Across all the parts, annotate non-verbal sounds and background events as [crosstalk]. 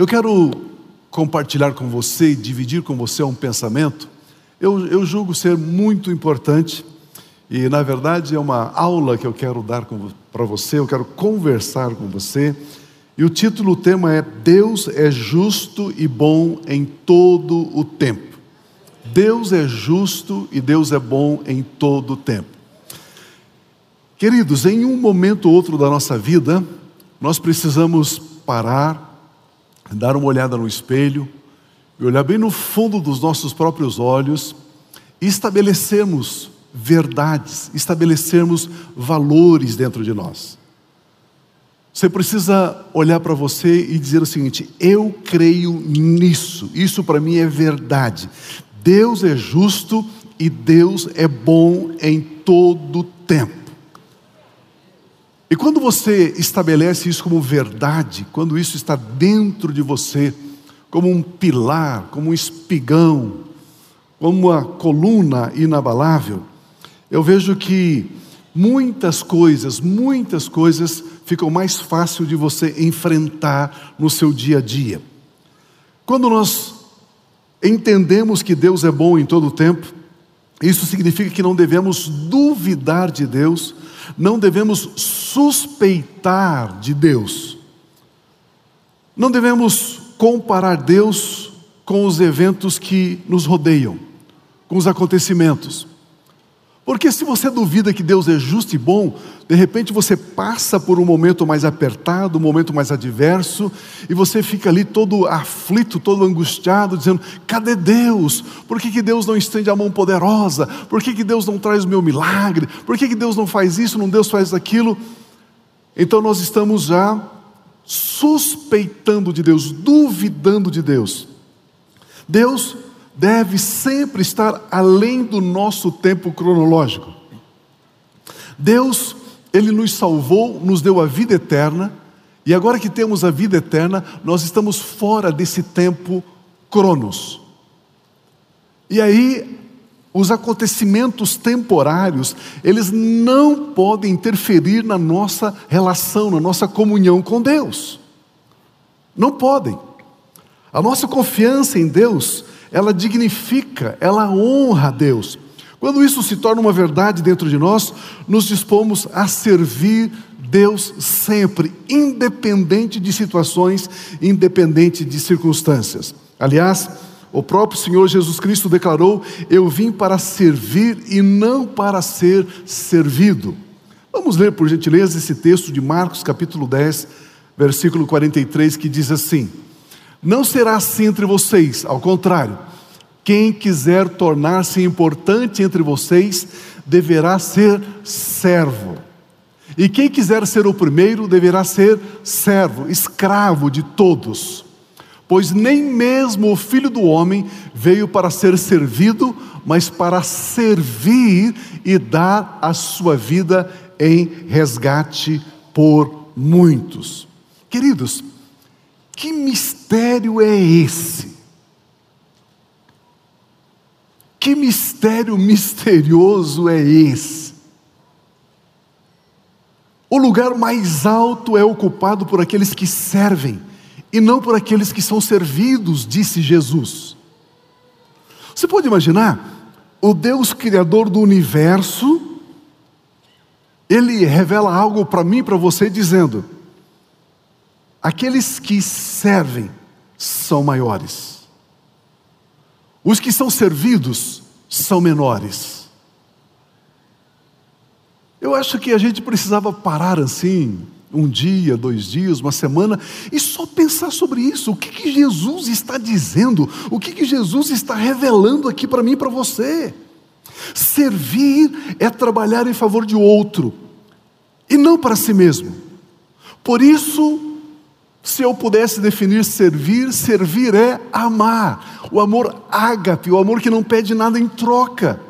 Eu quero compartilhar com você e dividir com você um pensamento, eu, eu julgo ser muito importante e, na verdade, é uma aula que eu quero dar para você, eu quero conversar com você. E o título, o tema é Deus é justo e bom em todo o tempo. Deus é justo e Deus é bom em todo o tempo. Queridos, em um momento ou outro da nossa vida, nós precisamos parar, dar uma olhada no espelho e olhar bem no fundo dos nossos próprios olhos e estabelecermos verdades, estabelecermos valores dentro de nós. Você precisa olhar para você e dizer o seguinte: eu creio nisso, isso para mim é verdade. Deus é justo e Deus é bom em todo tempo. E quando você estabelece isso como verdade, quando isso está dentro de você, como um pilar, como um espigão, como uma coluna inabalável, eu vejo que muitas coisas, muitas coisas ficam mais fácil de você enfrentar no seu dia a dia. Quando nós entendemos que Deus é bom em todo o tempo, isso significa que não devemos duvidar de Deus, não devemos suspeitar de Deus. Não devemos comparar Deus com os eventos que nos rodeiam, com os acontecimentos. Porque se você duvida que Deus é justo e bom, de repente você passa por um momento mais apertado, um momento mais adverso, e você fica ali todo aflito, todo angustiado, dizendo: cadê Deus? Por que, que Deus não estende a mão poderosa? Por que, que Deus não traz o meu milagre? Por que, que Deus não faz isso, não Deus faz aquilo? Então nós estamos já suspeitando de Deus, duvidando de Deus. Deus deve sempre estar além do nosso tempo cronológico. Deus, Ele nos salvou, nos deu a vida eterna, e agora que temos a vida eterna, nós estamos fora desse tempo cronos. E aí, os acontecimentos temporários, eles não podem interferir na nossa relação, na nossa comunhão com Deus. Não podem. A nossa confiança em Deus ela dignifica, ela honra a Deus. Quando isso se torna uma verdade dentro de nós, nos dispomos a servir Deus sempre, independente de situações, independente de circunstâncias. Aliás, o próprio Senhor Jesus Cristo declarou: Eu vim para servir e não para ser servido. Vamos ler, por gentileza, esse texto de Marcos, capítulo 10, versículo 43, que diz assim: não será assim entre vocês, ao contrário. Quem quiser tornar-se importante entre vocês deverá ser servo. E quem quiser ser o primeiro deverá ser servo, escravo de todos. Pois nem mesmo o filho do homem veio para ser servido, mas para servir e dar a sua vida em resgate por muitos. Queridos, que mistério é esse? Que mistério misterioso é esse? O lugar mais alto é ocupado por aqueles que servem e não por aqueles que são servidos, disse Jesus. Você pode imaginar? O Deus Criador do universo, ele revela algo para mim e para você, dizendo: Aqueles que servem são maiores. Os que são servidos são menores. Eu acho que a gente precisava parar assim, um dia, dois dias, uma semana, e só pensar sobre isso. O que, que Jesus está dizendo? O que, que Jesus está revelando aqui para mim e para você? Servir é trabalhar em favor de outro, e não para si mesmo. Por isso, se eu pudesse definir servir, servir é amar. O amor ágape, o amor que não pede nada em troca.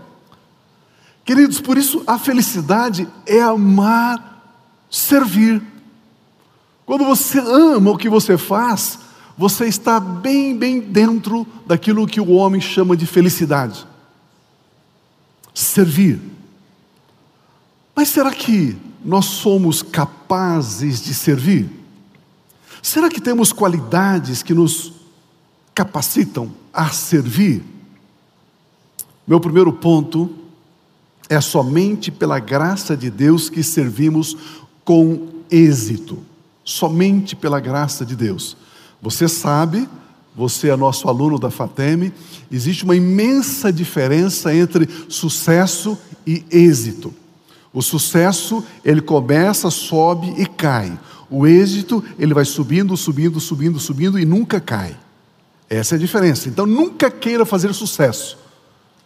Queridos, por isso a felicidade é amar, servir. Quando você ama o que você faz, você está bem, bem dentro daquilo que o homem chama de felicidade. Servir. Mas será que nós somos capazes de servir? Será que temos qualidades que nos capacitam a servir? Meu primeiro ponto é somente pela graça de Deus que servimos com êxito. Somente pela graça de Deus. Você sabe, você é nosso aluno da FATEM, existe uma imensa diferença entre sucesso e êxito. O sucesso, ele começa, sobe e cai. O êxito, ele vai subindo, subindo, subindo, subindo e nunca cai. Essa é a diferença. Então, nunca queira fazer sucesso.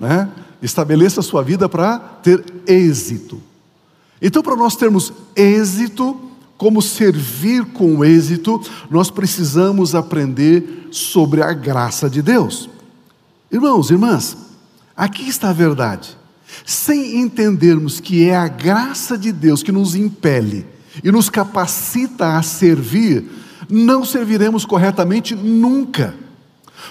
Né? Estabeleça a sua vida para ter êxito. Então, para nós termos êxito, como servir com êxito, nós precisamos aprender sobre a graça de Deus. Irmãos, irmãs, aqui está a verdade. Sem entendermos que é a graça de Deus que nos impele e nos capacita a servir, não serviremos corretamente nunca.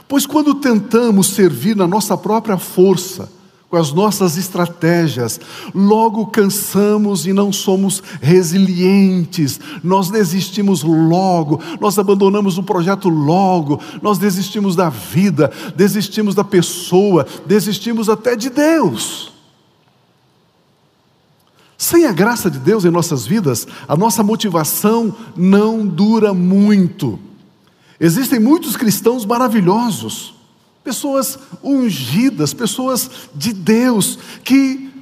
Pois quando tentamos servir na nossa própria força, com as nossas estratégias, logo cansamos e não somos resilientes, nós desistimos logo, nós abandonamos o projeto logo, nós desistimos da vida, desistimos da pessoa, desistimos até de Deus. Sem a graça de Deus em nossas vidas, a nossa motivação não dura muito. Existem muitos cristãos maravilhosos, pessoas ungidas, pessoas de Deus, que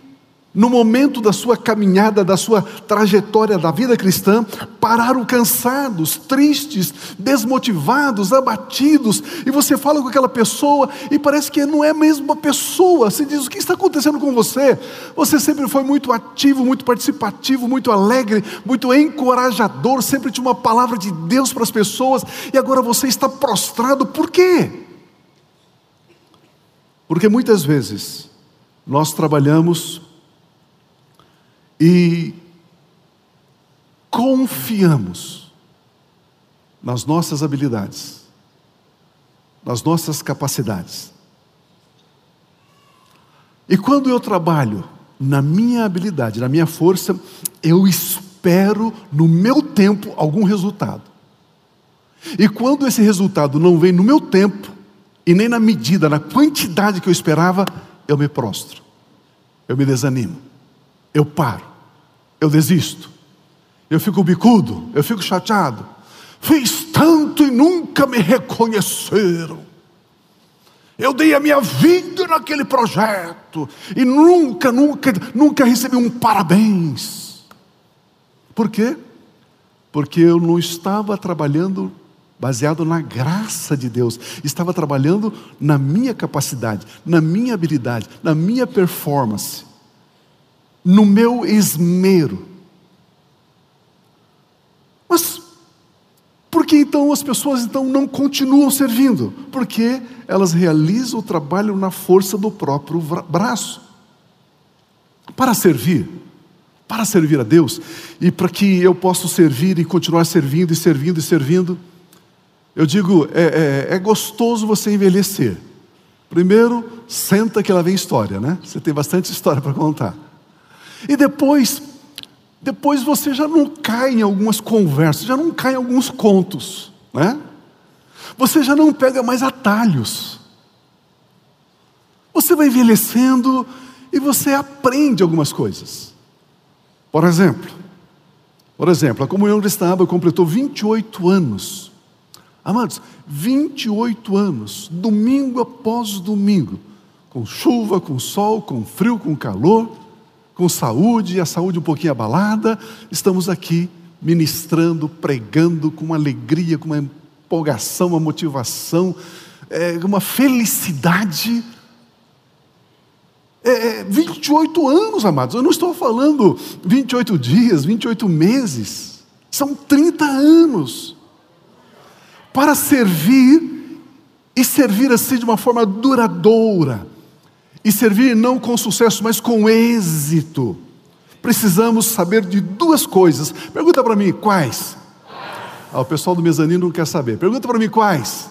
no momento da sua caminhada, da sua trajetória da vida cristã, pararam cansados, tristes, desmotivados, abatidos, e você fala com aquela pessoa e parece que não é a mesma pessoa. Você diz: O que está acontecendo com você? Você sempre foi muito ativo, muito participativo, muito alegre, muito encorajador, sempre tinha uma palavra de Deus para as pessoas, e agora você está prostrado, por quê? Porque muitas vezes nós trabalhamos e confiamos nas nossas habilidades, nas nossas capacidades. E quando eu trabalho na minha habilidade, na minha força, eu espero no meu tempo algum resultado. E quando esse resultado não vem no meu tempo, e nem na medida, na quantidade que eu esperava, eu me prostro, eu me desanimo, eu paro eu desisto. Eu fico bicudo, eu fico chateado. Fiz tanto e nunca me reconheceram. Eu dei a minha vida naquele projeto e nunca, nunca, nunca recebi um parabéns. Por quê? Porque eu não estava trabalhando baseado na graça de Deus, estava trabalhando na minha capacidade, na minha habilidade, na minha performance no meu esmero. Mas por que então as pessoas então não continuam servindo? Porque elas realizam o trabalho na força do próprio braço. Para servir, para servir a Deus, e para que eu possa servir e continuar servindo e servindo e servindo, eu digo, é, é, é gostoso você envelhecer. Primeiro, senta que lá vem história, né? Você tem bastante história para contar. E depois, depois você já não cai em algumas conversas, já não cai em alguns contos, né? Você já não pega mais atalhos. Você vai envelhecendo e você aprende algumas coisas. Por exemplo, por exemplo, a comunhão cristã completou 28 anos. Amados, 28 anos, domingo após domingo, com chuva, com sol, com frio, com calor, com saúde, a saúde um pouquinho abalada, estamos aqui ministrando, pregando com uma alegria, com uma empolgação, uma motivação, é, uma felicidade. É, 28 é, anos, amados, eu não estou falando 28 dias, 28 meses, são 30 anos. Para servir e servir assim de uma forma duradoura e servir não com sucesso, mas com êxito. Precisamos saber de duas coisas. Pergunta para mim, quais? Ah, o pessoal do mezanino não quer saber. Pergunta para mim, quais?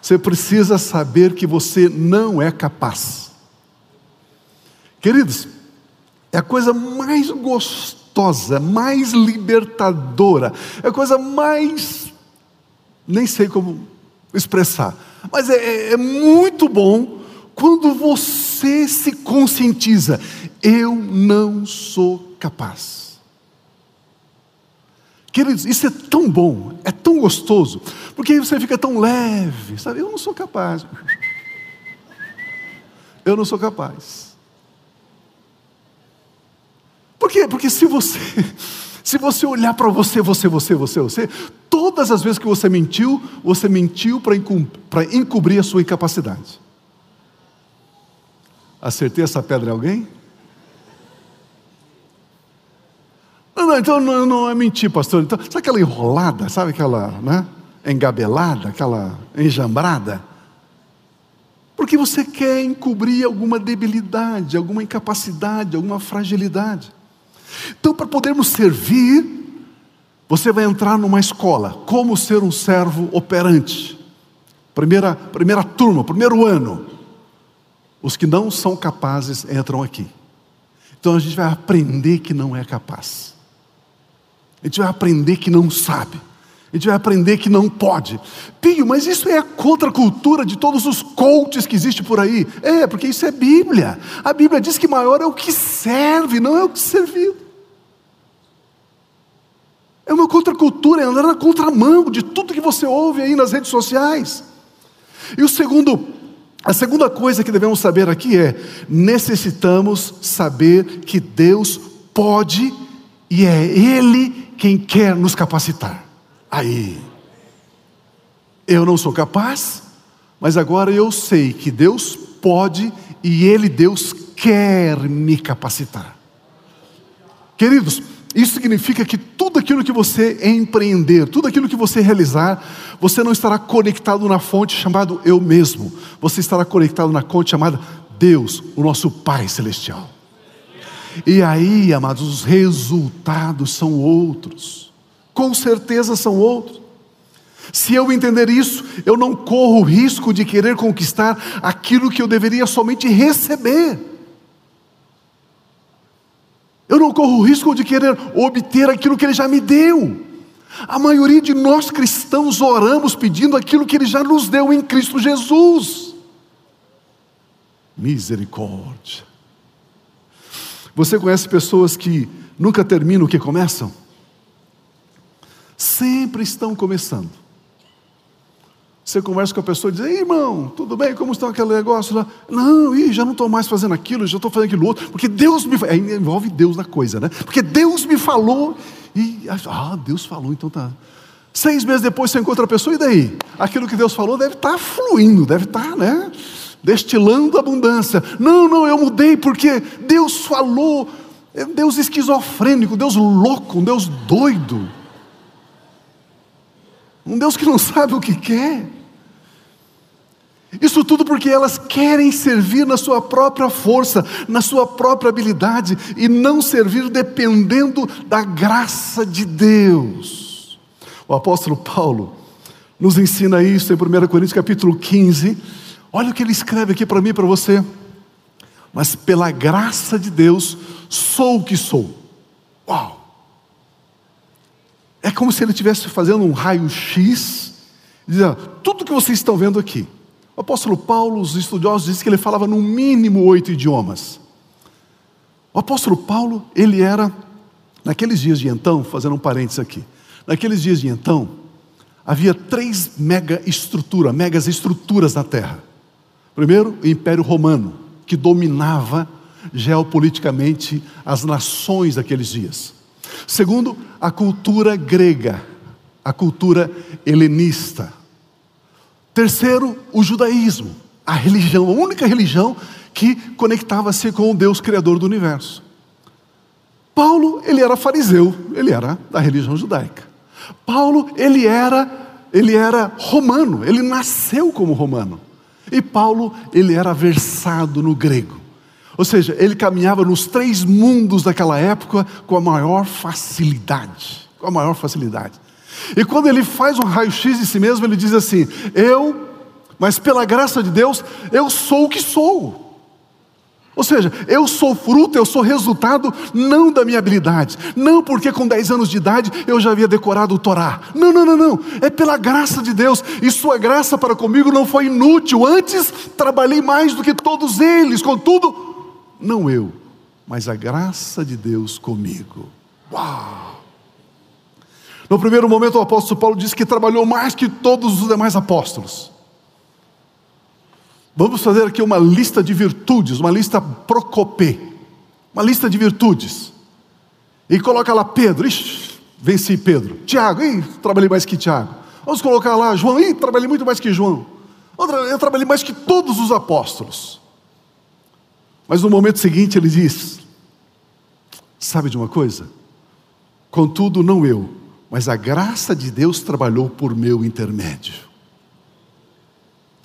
Você precisa saber que você não é capaz. Queridos, é a coisa mais gostosa mais libertadora, é a coisa mais. nem sei como expressar, mas é, é, é muito bom quando você se conscientiza: eu não sou capaz. Queridos, isso é tão bom, é tão gostoso, porque aí você fica tão leve, sabe? Eu não sou capaz. Eu não sou capaz. Por quê? Porque se você, [laughs] se você olhar para você, você, você, você, você, todas as vezes que você mentiu, você mentiu para encobrir a sua incapacidade. Acertei essa pedra em alguém? Não, não, então não, não é mentir, pastor. Então, sabe aquela enrolada, sabe aquela, né? Engabelada, aquela enjambrada? Porque você quer encobrir alguma debilidade, alguma incapacidade, alguma fragilidade. Então, para podermos servir, você vai entrar numa escola, como ser um servo operante. Primeira, primeira turma, primeiro ano. Os que não são capazes entram aqui. Então a gente vai aprender que não é capaz. A gente vai aprender que não sabe. A gente vai aprender que não pode. Pio, mas isso é a contracultura de todos os coaches que existem por aí. É, porque isso é Bíblia. A Bíblia diz que maior é o que serve, não é o que serviu. É uma contracultura, é andar na contramão de tudo que você ouve aí nas redes sociais. E o segundo, a segunda coisa que devemos saber aqui é: necessitamos saber que Deus pode e é Ele quem quer nos capacitar. Aí, eu não sou capaz, mas agora eu sei que Deus pode e Ele, Deus, quer me capacitar. Queridos, isso significa que tudo aquilo que você empreender, tudo aquilo que você realizar, você não estará conectado na fonte chamada eu mesmo, você estará conectado na fonte chamada Deus, o nosso Pai Celestial. E aí, amados, os resultados são outros. Com certeza são outros. Se eu entender isso, eu não corro o risco de querer conquistar aquilo que eu deveria somente receber. Eu não corro o risco de querer obter aquilo que Ele já me deu. A maioria de nós cristãos oramos pedindo aquilo que Ele já nos deu em Cristo Jesus. Misericórdia. Você conhece pessoas que nunca terminam o que começam? Sempre estão começando. Você conversa com a pessoa e diz: Ei, irmão, tudo bem? Como está aquele negócio lá? Não, ih, já não estou mais fazendo aquilo, já estou fazendo aquilo outro, porque Deus me. Aí envolve Deus na coisa, né? Porque Deus me falou e. Ah, Deus falou, então tá. Seis meses depois você encontra a pessoa, e daí? Aquilo que Deus falou deve estar tá fluindo, deve estar, tá, né? destilando abundância. Não, não, eu mudei porque Deus falou. É Deus esquizofrênico, Deus louco, um Deus doido. Um Deus que não sabe o que quer. Isso tudo porque elas querem servir na sua própria força, na sua própria habilidade e não servir dependendo da graça de Deus. O apóstolo Paulo nos ensina isso em 1 Coríntios capítulo 15, Olha o que ele escreve aqui para mim e para você. Mas pela graça de Deus, sou o que sou. Uau! É como se ele estivesse fazendo um raio-x, dizendo: tudo que vocês estão vendo aqui. O apóstolo Paulo, os estudiosos dizem que ele falava no mínimo oito idiomas. O apóstolo Paulo, ele era, naqueles dias de então, fazendo um parênteses aqui, naqueles dias de então, havia três mega estruturas, megas estruturas na terra. Primeiro, o Império Romano, que dominava geopoliticamente as nações daqueles dias. Segundo, a cultura grega, a cultura helenista. Terceiro, o judaísmo, a religião, a única religião que conectava-se com o Deus criador do universo. Paulo, ele era fariseu, ele era da religião judaica. Paulo, ele era, ele era romano, ele nasceu como romano. E Paulo, ele era versado no grego. Ou seja, ele caminhava nos três mundos daquela época com a maior facilidade. Com a maior facilidade. E quando ele faz um raio-x de si mesmo, ele diz assim: Eu, mas pela graça de Deus, eu sou o que sou. Ou seja, eu sou fruto, eu sou resultado não da minha habilidade, não porque com 10 anos de idade eu já havia decorado o Torá. Não, não, não, não. É pela graça de Deus. E sua graça para comigo não foi inútil. Antes trabalhei mais do que todos eles. Contudo, não eu, mas a graça de Deus comigo. Uau! No primeiro momento, o apóstolo Paulo disse que trabalhou mais que todos os demais apóstolos. Vamos fazer aqui uma lista de virtudes, uma lista procopê, uma lista de virtudes. E coloca lá Pedro, ixi, venci Pedro. Tiago, ih, trabalhei mais que Tiago. Vamos colocar lá João, ih, trabalhei muito mais que João. Eu trabalhei mais que todos os apóstolos. Mas no momento seguinte ele diz: Sabe de uma coisa? Contudo, não eu, mas a graça de Deus trabalhou por meu intermédio.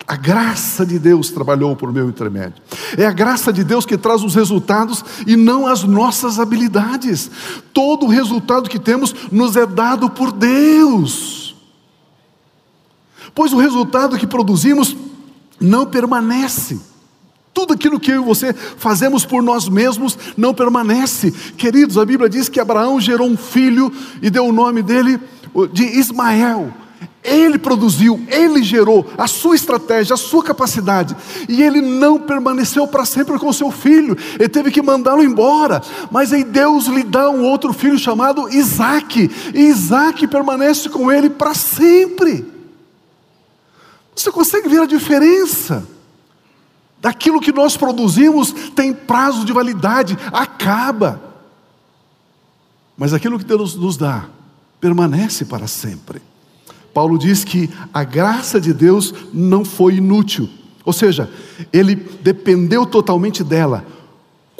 A graça de Deus trabalhou por meu intermédio. É a graça de Deus que traz os resultados e não as nossas habilidades. Todo o resultado que temos nos é dado por Deus. Pois o resultado que produzimos não permanece. Tudo aquilo que eu e você fazemos por nós mesmos não permanece. Queridos, a Bíblia diz que Abraão gerou um filho e deu o nome dele de Ismael. Ele produziu, ele gerou a sua estratégia, a sua capacidade, e ele não permaneceu para sempre com seu filho, ele teve que mandá-lo embora. Mas aí Deus lhe dá um outro filho chamado Isaac, e Isaac permanece com ele para sempre. Você consegue ver a diferença? Daquilo que nós produzimos tem prazo de validade, acaba. Mas aquilo que Deus nos dá permanece para sempre. Paulo diz que a graça de Deus não foi inútil, ou seja, ele dependeu totalmente dela.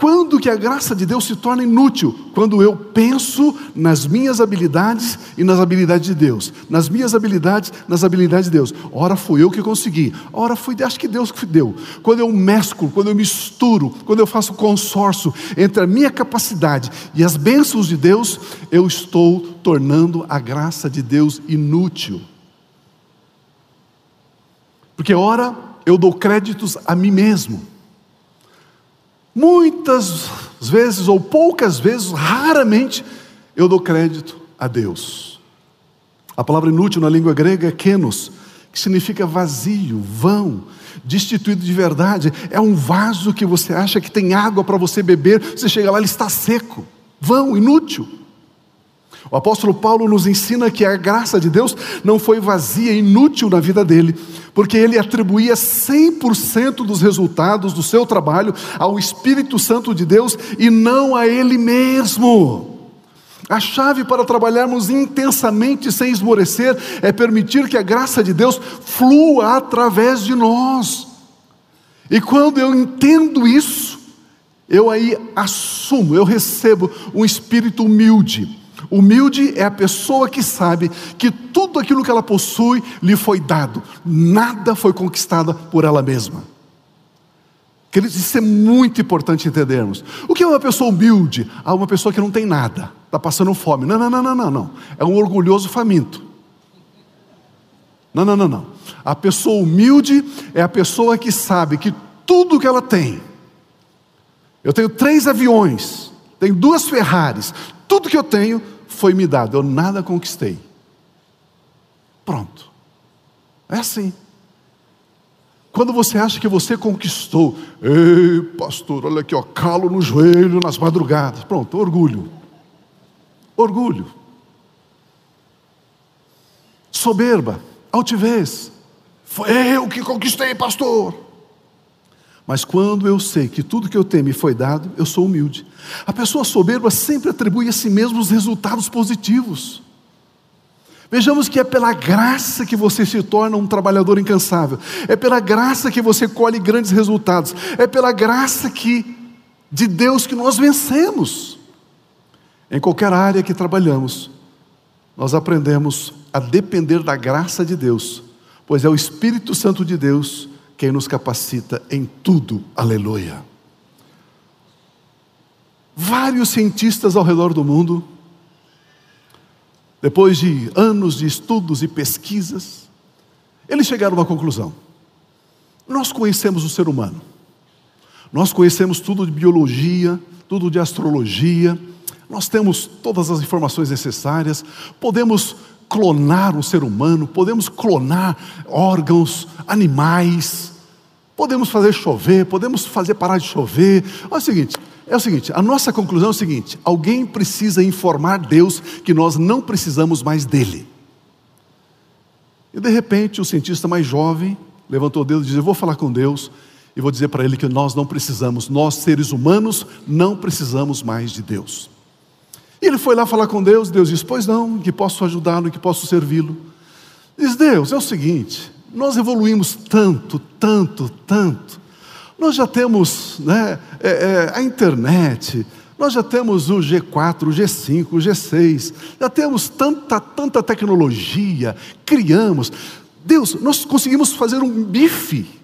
Quando que a graça de Deus se torna inútil? Quando eu penso nas minhas habilidades e nas habilidades de Deus. Nas minhas habilidades, nas habilidades de Deus. Ora fui eu que consegui. Ora fui, acho que Deus que deu. Quando eu mesclo, quando eu misturo, quando eu faço consórcio entre a minha capacidade e as bênçãos de Deus, eu estou tornando a graça de Deus inútil. Porque ora eu dou créditos a mim mesmo. Muitas vezes, ou poucas vezes, raramente, eu dou crédito a Deus. A palavra inútil na língua grega é kenos, que significa vazio, vão, destituído de verdade. É um vaso que você acha que tem água para você beber, você chega lá, ele está seco, vão, inútil. O apóstolo Paulo nos ensina que a graça de Deus não foi vazia, inútil na vida dele, porque ele atribuía 100% dos resultados do seu trabalho ao Espírito Santo de Deus e não a ele mesmo. A chave para trabalharmos intensamente sem esmorecer é permitir que a graça de Deus flua através de nós. E quando eu entendo isso, eu aí assumo, eu recebo um espírito humilde Humilde é a pessoa que sabe que tudo aquilo que ela possui lhe foi dado, nada foi conquistado por ela mesma. Queridos, isso é muito importante entendermos. O que é uma pessoa humilde? Ah, uma pessoa que não tem nada, está passando fome. Não, não, não, não, não, não. É um orgulhoso faminto. Não, não, não, não. A pessoa humilde é a pessoa que sabe que tudo que ela tem. Eu tenho três aviões, tenho duas Ferraris, tudo que eu tenho foi me dado, eu nada conquistei. Pronto. É assim. Quando você acha que você conquistou, ei, pastor, olha aqui, ó, calo no joelho nas madrugadas. Pronto, orgulho. Orgulho. Soberba, altivez. Foi eu que conquistei, pastor. Mas quando eu sei que tudo que eu tenho me foi dado, eu sou humilde. A pessoa soberba sempre atribui a si mesmo os resultados positivos. Vejamos que é pela graça que você se torna um trabalhador incansável, é pela graça que você colhe grandes resultados, é pela graça que de Deus que nós vencemos. Em qualquer área que trabalhamos, nós aprendemos a depender da graça de Deus, pois é o Espírito Santo de Deus quem nos capacita em tudo. Aleluia. Vários cientistas ao redor do mundo, depois de anos de estudos e pesquisas, eles chegaram a uma conclusão. Nós conhecemos o ser humano. Nós conhecemos tudo de biologia, tudo de astrologia, nós temos todas as informações necessárias, podemos clonar um ser humano, podemos clonar órgãos, animais, podemos fazer chover, podemos fazer parar de chover. Olha o seguinte, é o seguinte, a nossa conclusão é o seguinte: alguém precisa informar Deus que nós não precisamos mais dele. E de repente o cientista mais jovem levantou o dedo e disse: Eu vou falar com Deus e vou dizer para ele que nós não precisamos, nós seres humanos não precisamos mais de Deus. E ele foi lá falar com Deus, Deus disse: Pois não, que posso ajudá-lo, que posso servi-lo. Diz: Deus, é o seguinte, nós evoluímos tanto, tanto, tanto. Nós já temos né, é, é, a internet, nós já temos o G4, o G5, o G6, já temos tanta, tanta tecnologia, criamos. Deus, nós conseguimos fazer um bife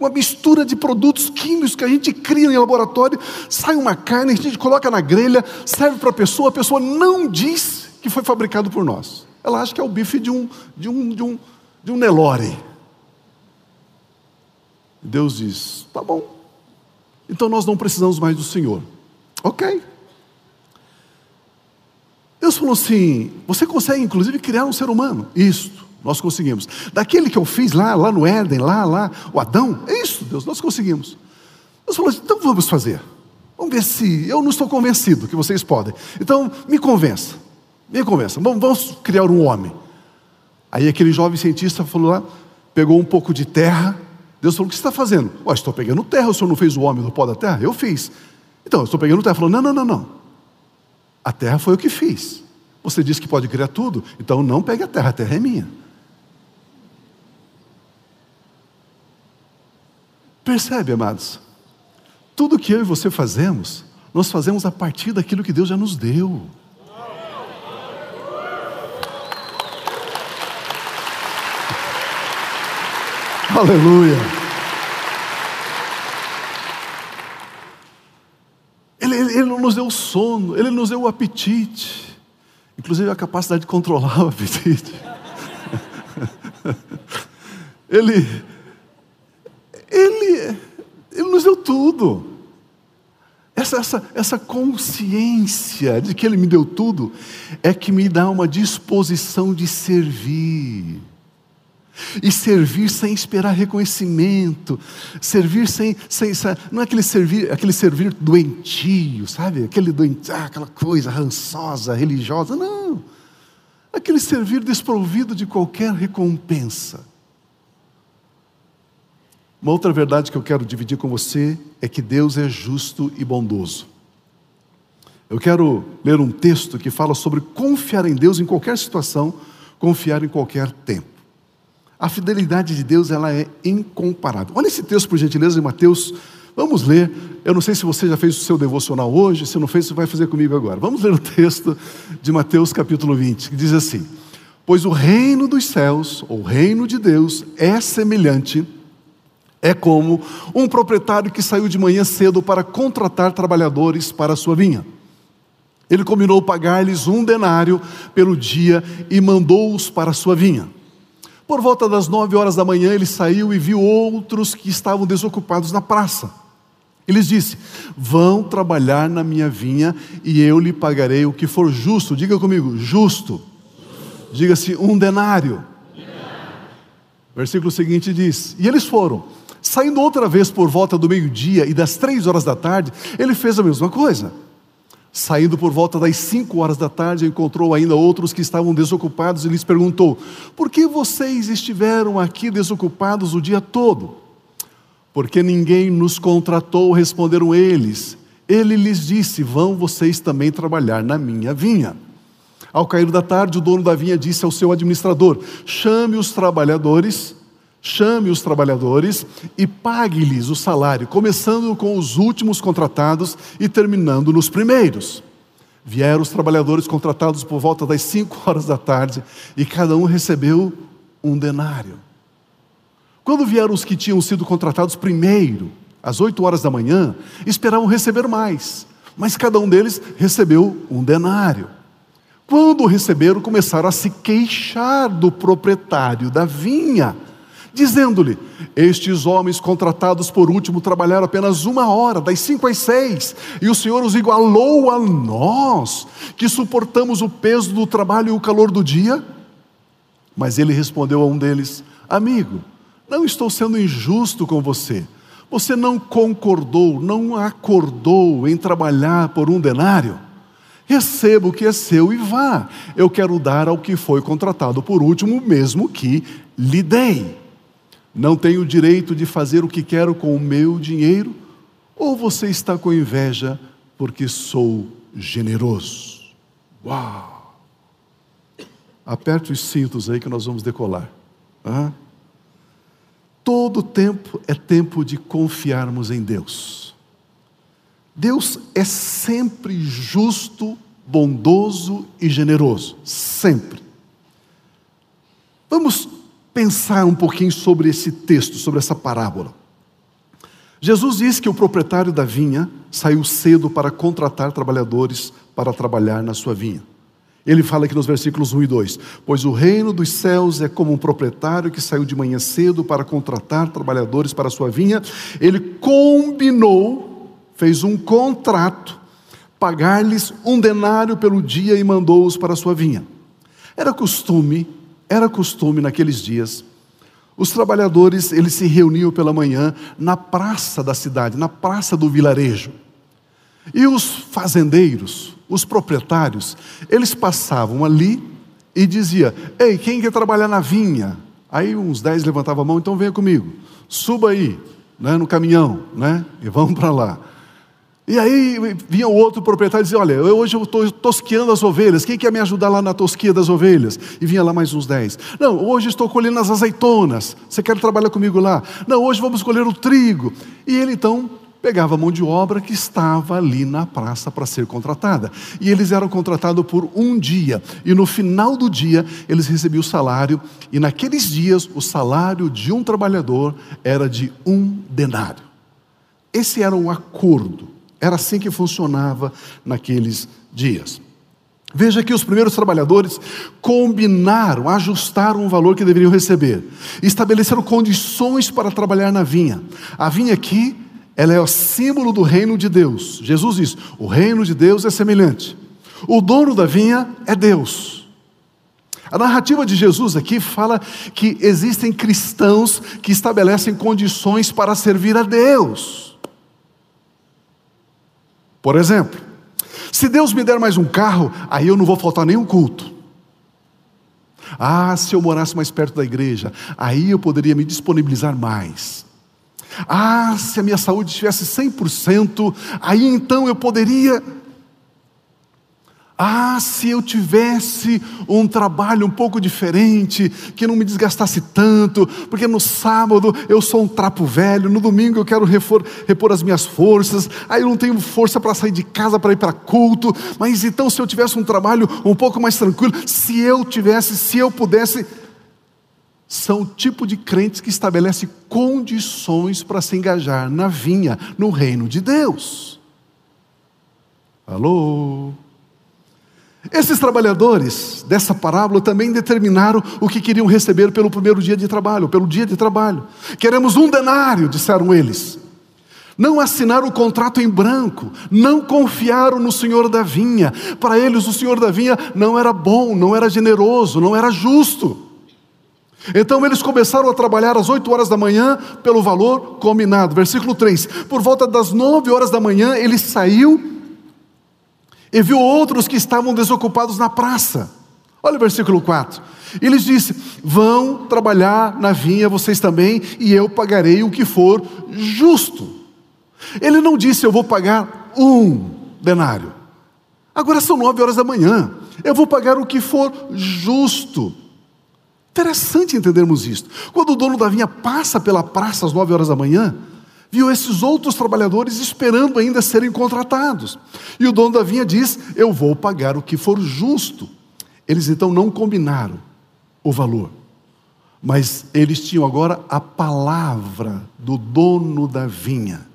uma mistura de produtos químicos que a gente cria em laboratório, sai uma carne, a gente coloca na grelha, serve para a pessoa, a pessoa não diz que foi fabricado por nós. Ela acha que é o bife de um, de um, de um, de um Nelore. Deus diz: tá bom, então nós não precisamos mais do Senhor. Ok. Deus falou assim: você consegue inclusive criar um ser humano. Isto. Nós conseguimos. Daquele que eu fiz lá, lá no Éden, lá, lá, o Adão, é isso, Deus, nós conseguimos. Deus falou assim, então vamos fazer. Vamos ver se. Eu não estou convencido que vocês podem. Então, me convença. Me convença. Vamos, vamos criar um homem. Aí aquele jovem cientista falou lá, pegou um pouco de terra. Deus falou: O que você está fazendo? Ué, estou pegando terra, o senhor não fez o homem do pó da terra? Eu fiz. Então, estou pegando terra. Falou: Não, não, não, não. A terra foi o que fiz. Você disse que pode criar tudo, então não pegue a terra, a terra é minha. Percebe, amados? Tudo que eu e você fazemos, nós fazemos a partir daquilo que Deus já nos deu. Aleluia. Ele, ele, ele nos deu o sono, Ele nos deu o apetite, inclusive a capacidade de controlar o apetite. Ele, ele, ele nos deu tudo. Essa, essa, essa consciência de que Ele me deu tudo é que me dá uma disposição de servir. E servir sem esperar reconhecimento, servir sem, sem não é aquele servir, aquele servir doentio, sabe? Aquele doentio, ah, aquela coisa rançosa, religiosa, não. Aquele servir desprovido de qualquer recompensa. Uma outra verdade que eu quero dividir com você é que Deus é justo e bondoso. Eu quero ler um texto que fala sobre confiar em Deus em qualquer situação, confiar em qualquer tempo. A fidelidade de Deus ela é incomparável. Olha esse texto, por gentileza, de Mateus. Vamos ler. Eu não sei se você já fez o seu devocional hoje, se não fez, você vai fazer comigo agora. Vamos ler o texto de Mateus capítulo 20, que diz assim: Pois o reino dos céus, ou o reino de Deus, é semelhante é como um proprietário que saiu de manhã cedo para contratar trabalhadores para a sua vinha. Ele combinou pagar-lhes um denário pelo dia e mandou-os para a sua vinha. Por volta das nove horas da manhã, ele saiu e viu outros que estavam desocupados na praça. Ele disse: Vão trabalhar na minha vinha e eu lhe pagarei o que for justo. Diga comigo, justo. Diga-se um denário. Versículo seguinte diz: E eles foram. Saindo outra vez por volta do meio-dia e das três horas da tarde, ele fez a mesma coisa. Saindo por volta das cinco horas da tarde, encontrou ainda outros que estavam desocupados e lhes perguntou: Por que vocês estiveram aqui desocupados o dia todo? Porque ninguém nos contratou, responderam eles. Ele lhes disse: Vão vocês também trabalhar na minha vinha. Ao cair da tarde, o dono da vinha disse ao seu administrador: Chame os trabalhadores Chame os trabalhadores e pague-lhes o salário, começando com os últimos contratados e terminando nos primeiros. Vieram os trabalhadores contratados por volta das cinco [laughs] horas da tarde e cada um recebeu um denário. Quando vieram os que tinham sido contratados primeiro, às oito horas da manhã, esperavam receber mais, mas cada um deles recebeu um denário. Quando receberam, começaram a se queixar do proprietário da vinha dizendo-lhe: Estes homens contratados por último trabalharam apenas uma hora, das cinco às seis, e o Senhor os igualou a nós, que suportamos o peso do trabalho e o calor do dia? Mas ele respondeu a um deles: Amigo, não estou sendo injusto com você. Você não concordou, não acordou em trabalhar por um denário? Receba o que é seu e vá. Eu quero dar ao que foi contratado por último, mesmo que lhe dei. Não tenho o direito de fazer o que quero com o meu dinheiro? Ou você está com inveja porque sou generoso? Uau! Aperte os cintos aí que nós vamos decolar. Todo tempo é tempo de confiarmos em Deus. Deus é sempre justo, bondoso e generoso, sempre. Vamos pensar um pouquinho sobre esse texto, sobre essa parábola. Jesus diz que o proprietário da vinha saiu cedo para contratar trabalhadores para trabalhar na sua vinha. Ele fala aqui nos versículos 1 e 2: Pois o reino dos céus é como um proprietário que saiu de manhã cedo para contratar trabalhadores para a sua vinha. Ele combinou, fez um contrato, pagar-lhes um denário pelo dia e mandou-os para a sua vinha. Era costume, era costume naqueles dias, os trabalhadores eles se reuniam pela manhã na praça da cidade, na praça do vilarejo. E os fazendeiros, os proprietários, eles passavam ali e dizia: Ei, quem quer trabalhar na vinha? Aí uns dez levantavam a mão, então venha comigo, suba aí, né, no caminhão, né, e vamos para lá. E aí vinha o outro proprietário e dizia: Olha, hoje eu estou tosqueando as ovelhas, quem quer me ajudar lá na tosquia das ovelhas? E vinha lá mais uns dez. Não, hoje estou colhendo as azeitonas, você quer trabalhar comigo lá? Não, hoje vamos colher o trigo. E ele então pegava a mão de obra que estava ali na praça para ser contratada. E eles eram contratados por um dia. E no final do dia, eles recebiam o salário. E naqueles dias, o salário de um trabalhador era de um denário. Esse era o acordo. Era assim que funcionava naqueles dias. Veja que os primeiros trabalhadores combinaram, ajustaram o valor que deveriam receber, estabeleceram condições para trabalhar na vinha. A vinha aqui ela é o símbolo do reino de Deus. Jesus diz: o reino de Deus é semelhante. O dono da vinha é Deus. A narrativa de Jesus aqui fala que existem cristãos que estabelecem condições para servir a Deus. Por exemplo, se Deus me der mais um carro, aí eu não vou faltar nenhum culto. Ah, se eu morasse mais perto da igreja, aí eu poderia me disponibilizar mais. Ah, se a minha saúde estivesse 100%, aí então eu poderia. Ah, se eu tivesse um trabalho um pouco diferente, que não me desgastasse tanto, porque no sábado eu sou um trapo velho, no domingo eu quero repor, repor as minhas forças, aí eu não tenho força para sair de casa para ir para culto, mas então se eu tivesse um trabalho um pouco mais tranquilo, se eu tivesse, se eu pudesse, são o tipo de crentes que estabelece condições para se engajar na vinha, no reino de Deus. Alô? Esses trabalhadores dessa parábola também determinaram o que queriam receber pelo primeiro dia de trabalho, pelo dia de trabalho. Queremos um denário, disseram eles. Não assinaram o contrato em branco, não confiaram no Senhor da vinha. Para eles, o Senhor da vinha não era bom, não era generoso, não era justo. Então eles começaram a trabalhar às 8 horas da manhã pelo valor combinado. Versículo 3: Por volta das 9 horas da manhã, ele saiu e viu outros que estavam desocupados na praça. Olha o versículo 4. Eles disse: Vão trabalhar na vinha vocês também, e eu pagarei o que for justo. Ele não disse: Eu vou pagar um denário. Agora são nove horas da manhã. Eu vou pagar o que for justo. Interessante entendermos isto. Quando o dono da vinha passa pela praça às nove horas da manhã, viu esses outros trabalhadores esperando ainda serem contratados. E o dono da vinha diz: Eu vou pagar o que for justo. Eles então não combinaram o valor, mas eles tinham agora a palavra do dono da vinha.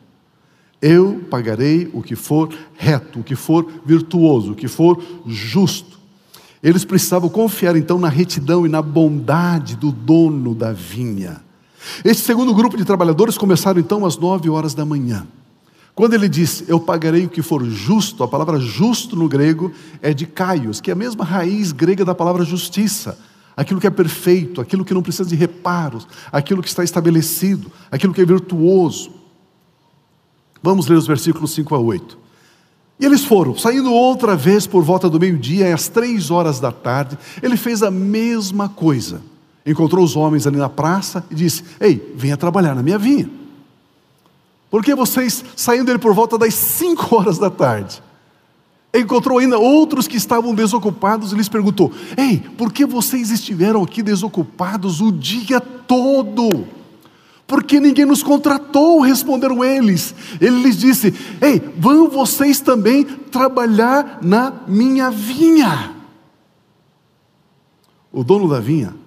Eu pagarei o que for reto, o que for virtuoso, o que for justo. Eles precisavam confiar então na retidão e na bondade do dono da vinha. Esse segundo grupo de trabalhadores começaram então às nove horas da manhã. Quando ele disse, eu pagarei o que for justo, a palavra justo no grego é de kaios, que é a mesma raiz grega da palavra justiça. Aquilo que é perfeito, aquilo que não precisa de reparos, aquilo que está estabelecido, aquilo que é virtuoso. Vamos ler os versículos 5 a 8. E eles foram, saindo outra vez por volta do meio-dia, às três horas da tarde, ele fez a mesma coisa. Encontrou os homens ali na praça e disse: Ei, venha trabalhar na minha vinha. Porque vocês, saindo dele por volta das 5 horas da tarde, encontrou ainda outros que estavam desocupados e lhes perguntou: Ei, por que vocês estiveram aqui desocupados o dia todo? Porque ninguém nos contratou, responderam eles. Ele lhes disse: Ei, vão vocês também trabalhar na minha vinha. O dono da vinha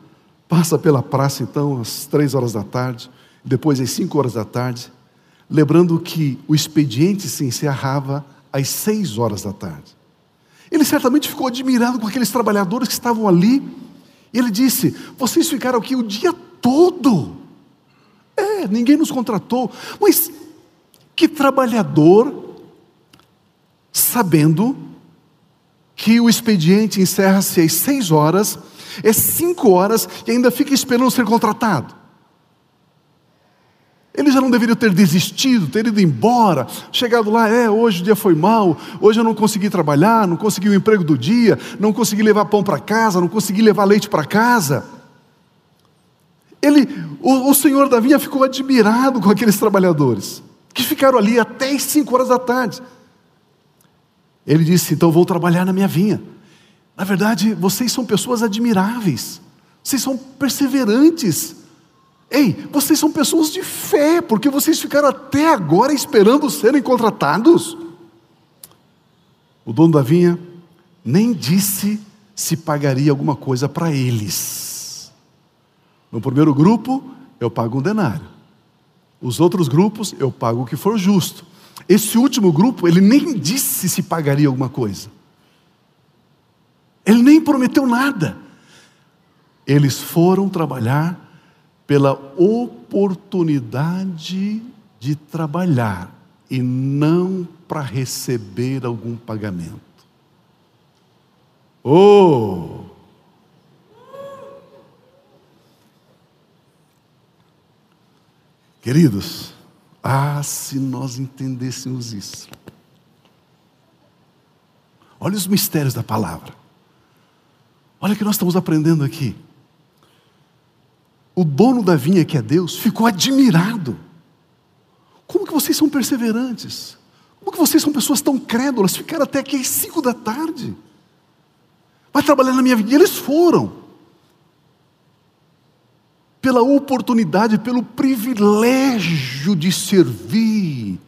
passa pela praça então às três horas da tarde, depois às cinco horas da tarde, lembrando que o expediente se encerrava às seis horas da tarde. Ele certamente ficou admirado com aqueles trabalhadores que estavam ali. E ele disse: Vocês ficaram aqui o dia todo. É, ninguém nos contratou. Mas que trabalhador, sabendo que o expediente encerra-se às seis horas, é cinco horas e ainda fica esperando ser contratado? Ele já não deveria ter desistido, ter ido embora, chegado lá, é, hoje o dia foi mal, hoje eu não consegui trabalhar, não consegui o emprego do dia, não consegui levar pão para casa, não consegui levar leite para casa. Ele, o, o senhor da vinha ficou admirado com aqueles trabalhadores, que ficaram ali até as cinco horas da tarde. Ele disse: então vou trabalhar na minha vinha. Na verdade, vocês são pessoas admiráveis, vocês são perseverantes, Ei, vocês são pessoas de fé, porque vocês ficaram até agora esperando serem contratados. O dono da vinha nem disse se pagaria alguma coisa para eles. No primeiro grupo, eu pago um denário. Os outros grupos, eu pago o que for justo. Esse último grupo, ele nem disse se pagaria alguma coisa. Ele nem prometeu nada. Eles foram trabalhar pela oportunidade de trabalhar e não para receber algum pagamento. Oh! Queridos, ah, se nós entendêssemos isso. Olha os mistérios da palavra. Olha o que nós estamos aprendendo aqui o dono da vinha, que é Deus, ficou admirado. Como que vocês são perseverantes? Como que vocês são pessoas tão crédulas? Ficaram até aqui às cinco da tarde. Vai trabalhar na minha vinha. Eles foram. Pela oportunidade, pelo privilégio de servir.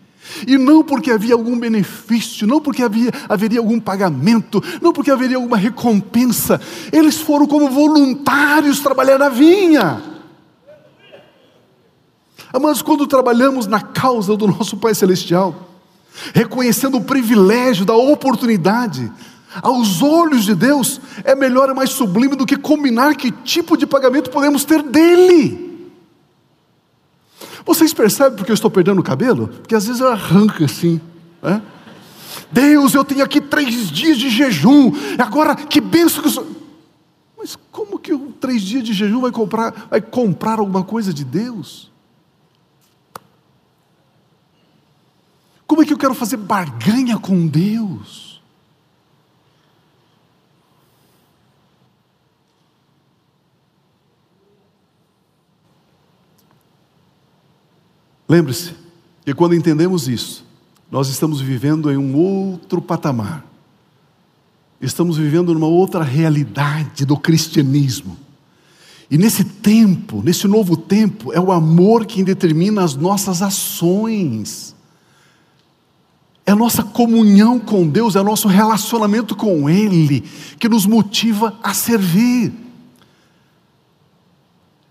E não porque havia algum benefício, não porque havia, haveria algum pagamento, não porque haveria alguma recompensa. Eles foram como voluntários trabalhar na vinha. Amados, quando trabalhamos na causa do nosso Pai Celestial, reconhecendo o privilégio da oportunidade, aos olhos de Deus, é melhor e mais sublime do que combinar que tipo de pagamento podemos ter dele. Vocês percebem porque eu estou perdendo o cabelo? Porque às vezes eu arranco assim. Né? Deus, eu tenho aqui três dias de jejum, agora que benção que eu sou. Mas como que três dias de jejum vai comprar, vai comprar alguma coisa de Deus? Como é que eu quero fazer barganha com Deus? Lembre-se que quando entendemos isso, nós estamos vivendo em um outro patamar. Estamos vivendo numa outra realidade do cristianismo. E nesse tempo, nesse novo tempo, é o amor quem determina as nossas ações é a nossa comunhão com Deus, é o nosso relacionamento com Ele que nos motiva a servir.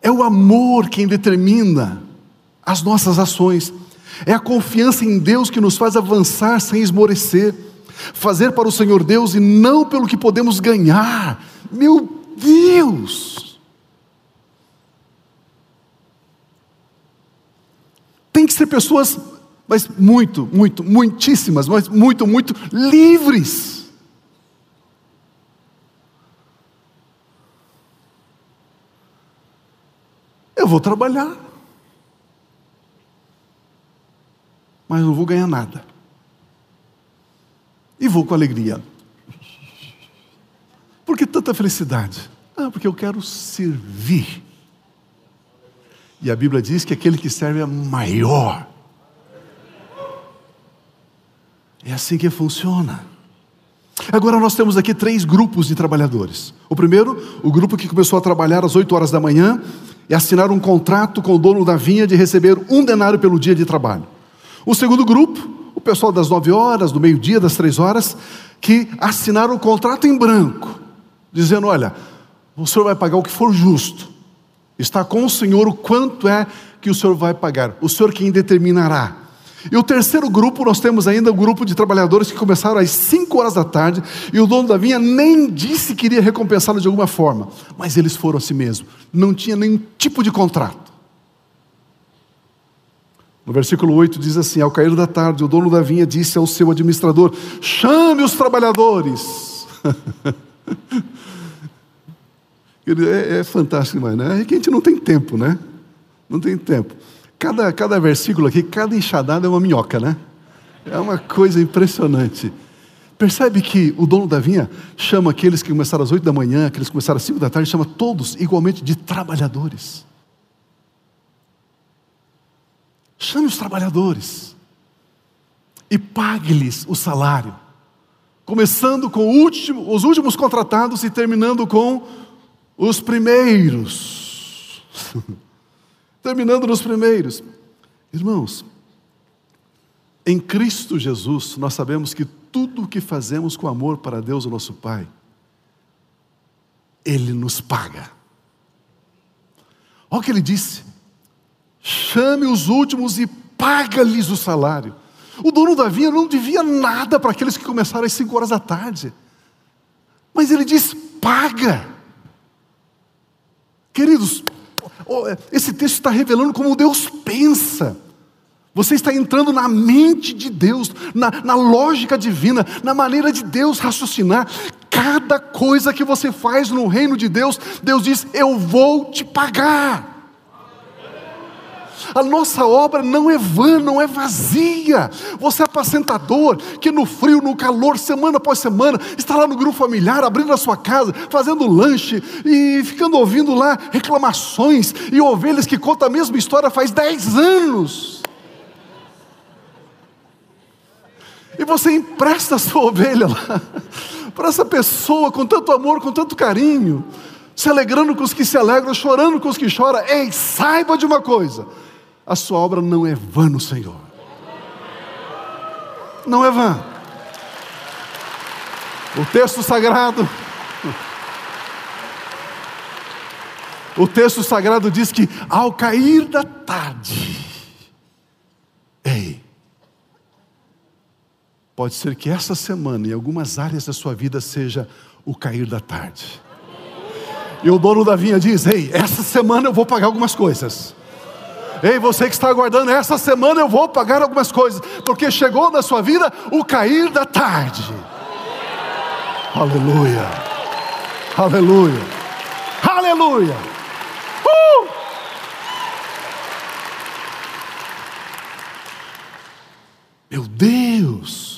É o amor quem determina as nossas ações, é a confiança em Deus que nos faz avançar sem esmorecer, fazer para o Senhor Deus e não pelo que podemos ganhar. Meu Deus! ser pessoas, mas muito, muito, muitíssimas, mas muito, muito livres. Eu vou trabalhar, mas não vou ganhar nada. E vou com alegria. Por que tanta felicidade? Ah, porque eu quero servir. E a Bíblia diz que aquele que serve é maior. É assim que funciona. Agora nós temos aqui três grupos de trabalhadores. O primeiro, o grupo que começou a trabalhar às 8 horas da manhã e assinar um contrato com o dono da vinha de receber um denário pelo dia de trabalho. O segundo grupo, o pessoal das 9 horas, do meio-dia, das 3 horas, que assinaram o contrato em branco dizendo: Olha, o senhor vai pagar o que for justo, está com o senhor o quanto é que o senhor vai pagar, o senhor quem determinará. E o terceiro grupo, nós temos ainda o um grupo de trabalhadores que começaram às 5 horas da tarde, e o dono da vinha nem disse que iria recompensá-lo de alguma forma, mas eles foram assim mesmo, não tinha nenhum tipo de contrato. No versículo 8 diz assim: Ao cair da tarde, o dono da vinha disse ao seu administrador: Chame os trabalhadores. [laughs] É, é fantástico demais, né? É que a gente não tem tempo, né? Não tem tempo. Cada, cada versículo aqui, cada enxadada é uma minhoca, né? É uma coisa impressionante. Percebe que o dono da vinha chama aqueles que começaram às oito da manhã, aqueles que começaram às cinco da tarde, chama todos igualmente de trabalhadores. Chame os trabalhadores e pague-lhes o salário, começando com último, os últimos contratados e terminando com os primeiros. [laughs] Terminando nos primeiros. Irmãos, em Cristo Jesus, nós sabemos que tudo o que fazemos com amor para Deus, o nosso Pai, Ele nos paga. Olha o que ele disse: chame os últimos e paga-lhes o salário. O dono da vinha não devia nada para aqueles que começaram às cinco horas da tarde, mas ele diz: paga. Queridos, esse texto está revelando como Deus pensa. Você está entrando na mente de Deus, na, na, lógica divina, na maneira de Deus raciocinar. Cada coisa que você faz no reino de Deus, Deus diz: Eu vou te pagar. A nossa obra não é vã, não é vazia. Você é apacentador que no frio, no calor, semana após semana, está lá no grupo familiar, abrindo a sua casa, fazendo lanche e ficando ouvindo lá reclamações e ovelhas que contam a mesma história faz 10 anos. E você empresta a sua ovelha lá [laughs] para essa pessoa com tanto amor, com tanto carinho, se alegrando com os que se alegram, chorando com os que choram. Ei, saiba de uma coisa: a sua obra não é vã no Senhor. Não é vã. O texto sagrado. O texto sagrado diz que ao cair da tarde, ei, pode ser que essa semana, em algumas áreas da sua vida, seja o cair da tarde. E o dono da vinha diz: Ei, essa semana eu vou pagar algumas coisas. Ei, você que está aguardando, essa semana eu vou pagar algumas coisas, porque chegou na sua vida o cair da tarde. Aleluia, aleluia, aleluia. Uh! Meu Deus!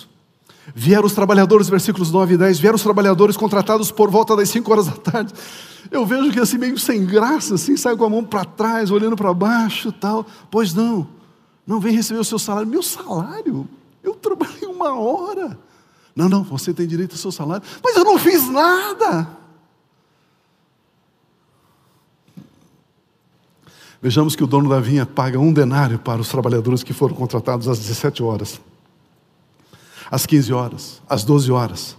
Vieram os trabalhadores, versículos 9 e 10, vieram os trabalhadores contratados por volta das 5 horas da tarde eu vejo que assim, meio sem graça, assim, sai com a mão para trás, olhando para baixo tal. Pois não, não vem receber o seu salário. Meu salário? Eu trabalhei uma hora. Não, não, você tem direito ao seu salário. Mas eu não fiz nada. Vejamos que o dono da vinha paga um denário para os trabalhadores que foram contratados às 17 horas, às 15 horas, às 12 horas.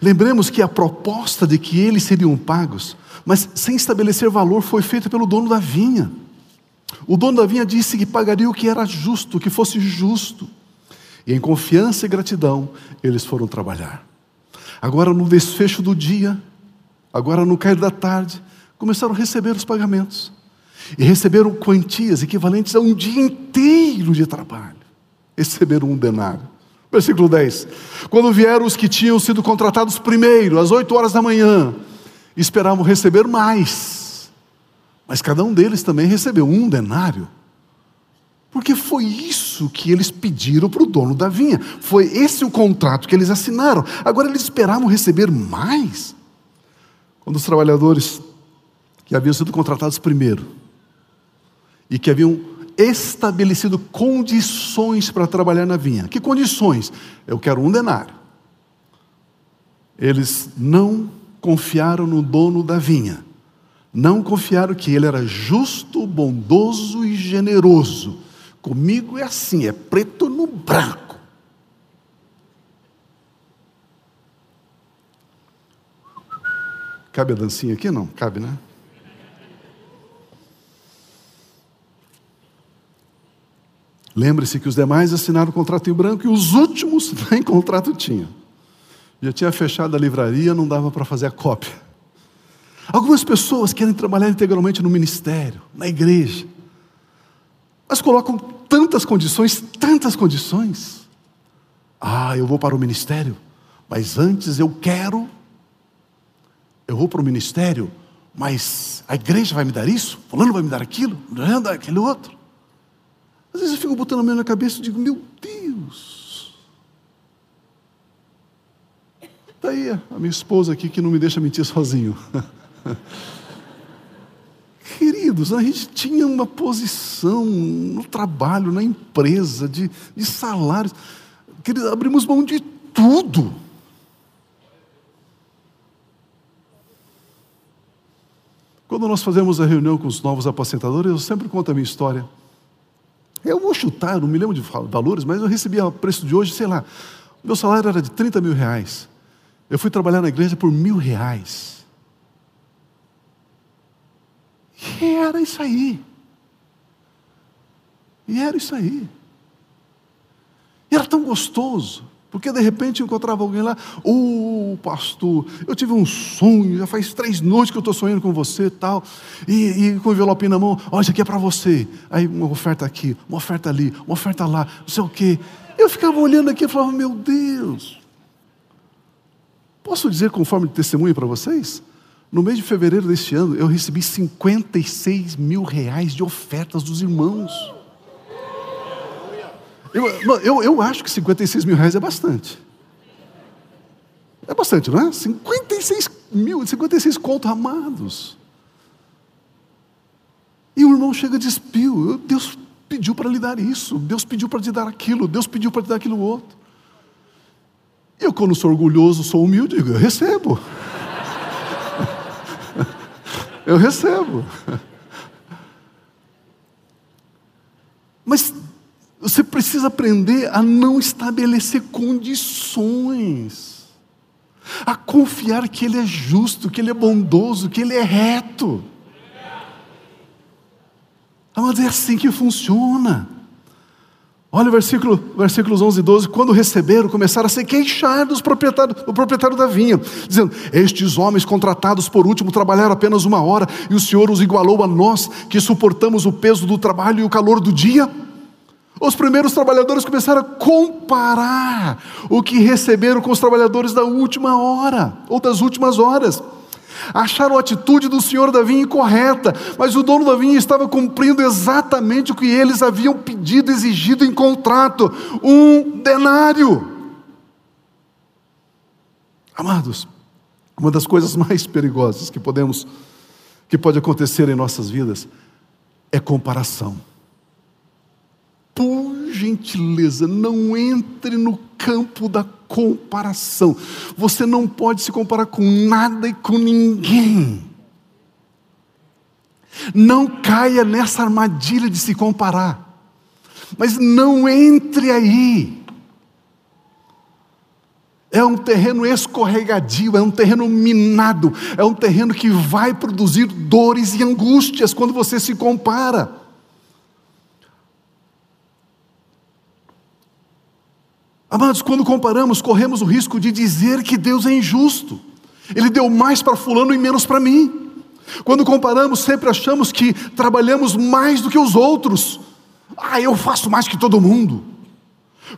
Lembremos que a proposta de que eles seriam pagos mas sem estabelecer valor, foi feita pelo dono da vinha. O dono da vinha disse que pagaria o que era justo, o que fosse justo. E em confiança e gratidão, eles foram trabalhar. Agora, no desfecho do dia, agora no cair da tarde, começaram a receber os pagamentos. e receberam quantias equivalentes a um dia inteiro de trabalho. Receberam um denário. Versículo 10. Quando vieram os que tinham sido contratados primeiro, às oito horas da manhã, esperavam receber mais. Mas cada um deles também recebeu um denário. Porque foi isso que eles pediram para o dono da vinha. Foi esse o contrato que eles assinaram. Agora eles esperavam receber mais. Quando os trabalhadores que haviam sido contratados primeiro e que haviam estabelecido condições para trabalhar na vinha. Que condições? Eu quero um denário. Eles não confiaram no dono da vinha. Não confiaram que ele era justo, bondoso e generoso. Comigo é assim, é preto no branco. Cabe a dancinha aqui? Não, cabe, né? Lembre-se que os demais assinaram o contrato em branco e os últimos [laughs] nem contrato tinham. Já tinha fechado a livraria, não dava para fazer a cópia. Algumas pessoas querem trabalhar integralmente no ministério, na igreja, mas colocam tantas condições, tantas condições. Ah, eu vou para o ministério, mas antes eu quero, eu vou para o ministério, mas a igreja vai me dar isso, fulano vai me dar aquilo, vai dar aquele outro. Às vezes eu fico botando a mão na cabeça e digo, meu Deus. Está aí a minha esposa aqui que não me deixa mentir sozinho. [laughs] Queridos, a gente tinha uma posição no trabalho, na empresa, de, de salários. Queridos, abrimos mão de tudo. Quando nós fazemos a reunião com os novos apacentadores, eu sempre conto a minha história. Eu vou chutar, não me lembro de valores, mas eu recebia o preço de hoje, sei lá. Meu salário era de 30 mil reais. Eu fui trabalhar na igreja por mil reais. E era isso aí. E era isso aí. E era tão gostoso. Porque de repente encontrava alguém lá, ô oh, pastor, eu tive um sonho, já faz três noites que eu estou sonhando com você tal, e, e com o envelope na mão, olha, isso aqui é para você. Aí uma oferta aqui, uma oferta ali, uma oferta lá, não sei o quê. Eu ficava olhando aqui e falava, meu Deus. Posso dizer conforme testemunho para vocês? No mês de fevereiro deste ano, eu recebi 56 mil reais de ofertas dos irmãos. Eu, eu, eu acho que 56 mil reais é bastante. É bastante, não é? 56 mil, 56 contos amados. E o irmão chega e diz: Pio, Deus pediu para lhe dar isso, Deus pediu para te dar aquilo, Deus pediu para te dar aquilo outro. Eu, quando sou orgulhoso, sou humilde, digo: Eu recebo. [laughs] eu recebo. Mas você precisa aprender a não estabelecer condições, a confiar que Ele é justo, que Ele é bondoso, que Ele é reto. Mas é assim que funciona. Olha o versículo, versículos 11 e 12. Quando receberam, começaram a se queixar dos proprietários, do proprietário da vinha, dizendo: Estes homens contratados por último trabalharam apenas uma hora, e o Senhor os igualou a nós, que suportamos o peso do trabalho e o calor do dia. Os primeiros trabalhadores começaram a comparar o que receberam com os trabalhadores da última hora, ou das últimas horas. Acharam a atitude do senhor da vinha incorreta, mas o dono da vinha estava cumprindo exatamente o que eles haviam pedido, exigido em contrato: um denário. Amados, uma das coisas mais perigosas que podemos, que pode acontecer em nossas vidas, é comparação por gentileza, não entre no campo da comparação. Você não pode se comparar com nada e com ninguém. Não caia nessa armadilha de se comparar. Mas não entre aí. É um terreno escorregadio, é um terreno minado, é um terreno que vai produzir dores e angústias quando você se compara. Amados, quando comparamos, corremos o risco de dizer que Deus é injusto. Ele deu mais para Fulano e menos para mim. Quando comparamos, sempre achamos que trabalhamos mais do que os outros. Ah, eu faço mais que todo mundo.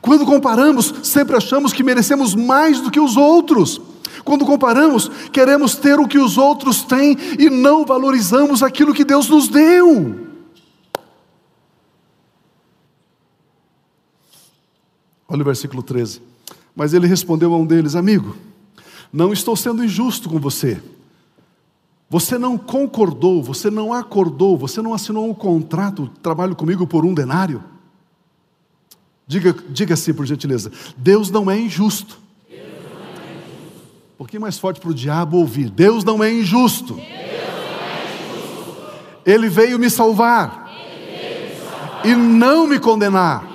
Quando comparamos, sempre achamos que merecemos mais do que os outros. Quando comparamos, queremos ter o que os outros têm e não valorizamos aquilo que Deus nos deu. Olha o versículo 13. Mas ele respondeu a um deles: Amigo, não estou sendo injusto com você. Você não concordou, você não acordou, você não assinou um contrato de trabalho comigo por um denário? Diga, diga assim, por gentileza: Deus não é injusto. Um pouquinho mais forte para o diabo ouvir: Deus não é injusto. Ele veio me salvar, e não me condenar.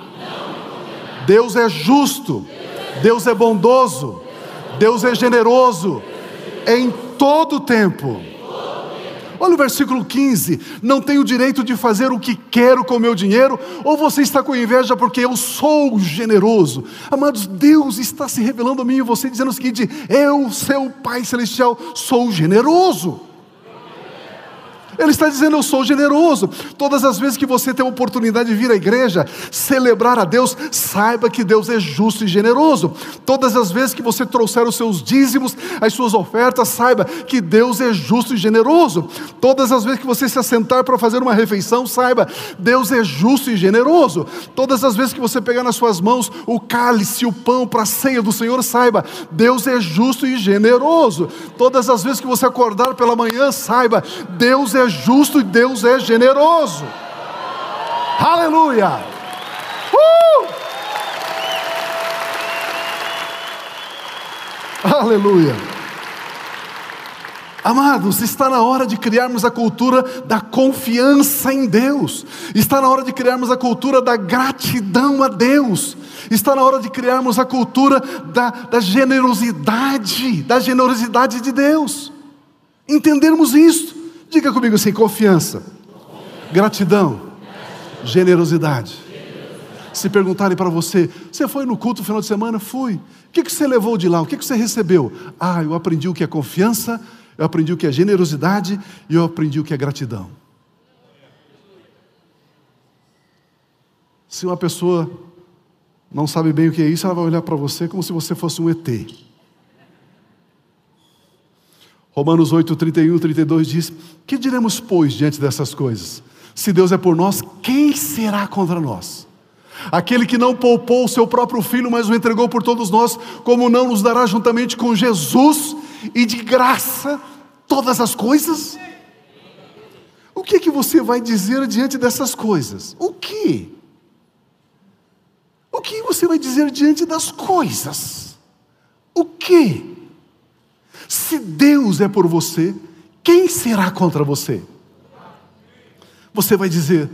Deus é justo, Deus é bondoso, Deus é generoso em todo o tempo. Olha o versículo 15: Não tenho direito de fazer o que quero com o meu dinheiro, ou você está com inveja porque eu sou generoso. Amados, Deus está se revelando a mim e você dizendo o seguinte: Eu, seu Pai Celestial, sou generoso. Ele está dizendo: Eu sou generoso. Todas as vezes que você tem a oportunidade de vir à igreja, celebrar a Deus, saiba que Deus é justo e generoso. Todas as vezes que você trouxer os seus dízimos, as suas ofertas, saiba que Deus é justo e generoso. Todas as vezes que você se assentar para fazer uma refeição, saiba, Deus é justo e generoso. Todas as vezes que você pegar nas suas mãos o cálice, o pão para a ceia do Senhor, saiba, Deus é justo e generoso. Todas as vezes que você acordar pela manhã, saiba, Deus é justo e Deus é generoso. Aleluia! Uh! Aleluia! Amados, está na hora de criarmos a cultura da confiança em Deus, está na hora de criarmos a cultura da gratidão a Deus, está na hora de criarmos a cultura da, da generosidade, da generosidade de Deus, entendermos isso. Diga comigo assim: confiança, gratidão, generosidade. Se perguntarem para você, você foi no culto no final de semana? Fui. O que, você levou de lá? O que você recebeu? Ah, eu aprendi o que é confiança, eu aprendi o que é generosidade e eu aprendi o que é gratidão. Se uma pessoa não sabe bem o que é isso, ela vai olhar para você como se você fosse um ET. Romanos 8, 31, 32 diz: Que diremos, pois, diante dessas coisas? Se Deus é por nós, quem será contra nós? Aquele que não poupou o seu próprio filho, mas o entregou por todos nós, como não nos dará juntamente com Jesus e de graça todas as coisas? O que, que você vai dizer diante dessas coisas? O que? O que você vai dizer diante das coisas? O que? Se Deus é por você, quem será contra você? Você vai dizer,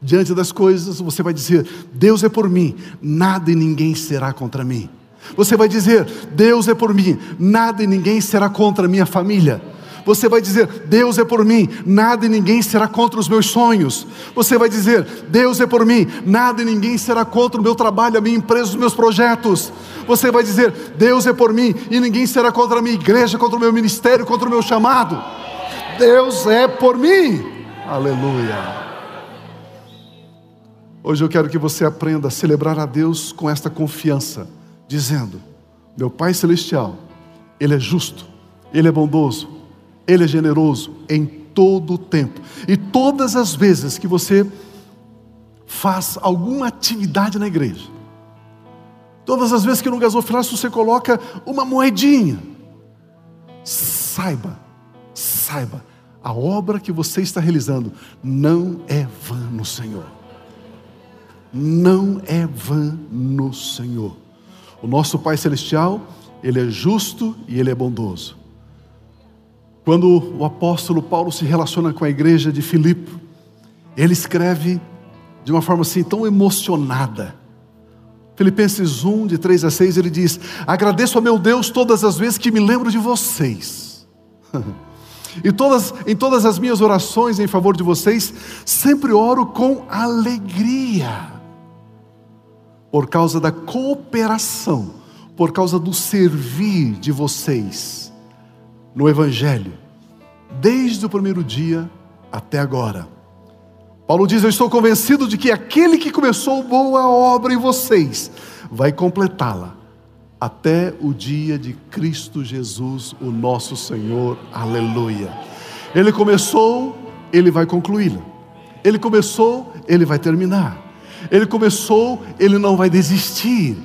diante das coisas, você vai dizer: Deus é por mim, nada e ninguém será contra mim. Você vai dizer: Deus é por mim, nada e ninguém será contra a minha família. Você vai dizer: Deus é por mim, nada e ninguém será contra os meus sonhos. Você vai dizer: Deus é por mim, nada e ninguém será contra o meu trabalho, a minha empresa, os meus projetos. Você vai dizer: Deus é por mim e ninguém será contra a minha igreja, contra o meu ministério, contra o meu chamado. Deus é por mim. Aleluia. Hoje eu quero que você aprenda a celebrar a Deus com esta confiança, dizendo: Meu Pai Celestial, Ele é justo, Ele é bondoso, Ele é generoso em todo o tempo. E todas as vezes que você faz alguma atividade na igreja, todas as vezes que no gasofilácio você coloca uma moedinha, saiba, saiba, a obra que você está realizando não é vã no Senhor. Não é vã no Senhor. O nosso Pai Celestial, Ele é justo e Ele é bondoso. Quando o apóstolo Paulo se relaciona com a igreja de Filipe, ele escreve de uma forma assim tão emocionada. Filipenses 1, de 3 a 6, ele diz: Agradeço a meu Deus todas as vezes que me lembro de vocês. [laughs] e todas, em todas as minhas orações em favor de vocês, sempre oro com alegria, por causa da cooperação, por causa do servir de vocês no Evangelho, desde o primeiro dia até agora. Paulo diz: Eu estou convencido de que aquele que começou boa obra em vocês vai completá-la até o dia de Cristo Jesus, o nosso Senhor. Aleluia. Ele começou, ele vai concluí-la. Ele começou, ele vai terminar. Ele começou, ele não vai desistir.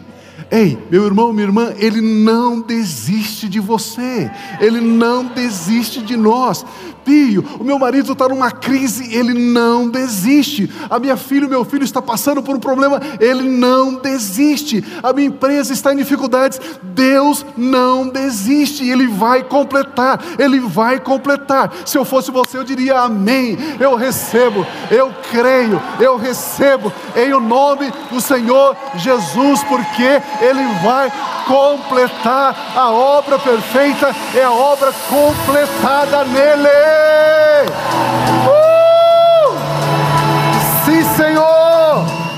Ei, meu irmão, minha irmã, Ele não desiste de você, Ele não desiste de nós. Pio, o meu marido está numa crise, ele não desiste. A minha filha, o meu filho está passando por um problema, ele não desiste. A minha empresa está em dificuldades, Deus não desiste. Ele vai completar, ele vai completar. Se eu fosse você, eu diria amém. Eu recebo, eu creio, eu recebo em o nome do Senhor Jesus, porque ele vai completar a obra perfeita, é a obra completada nele. Uh! Sim, Senhor!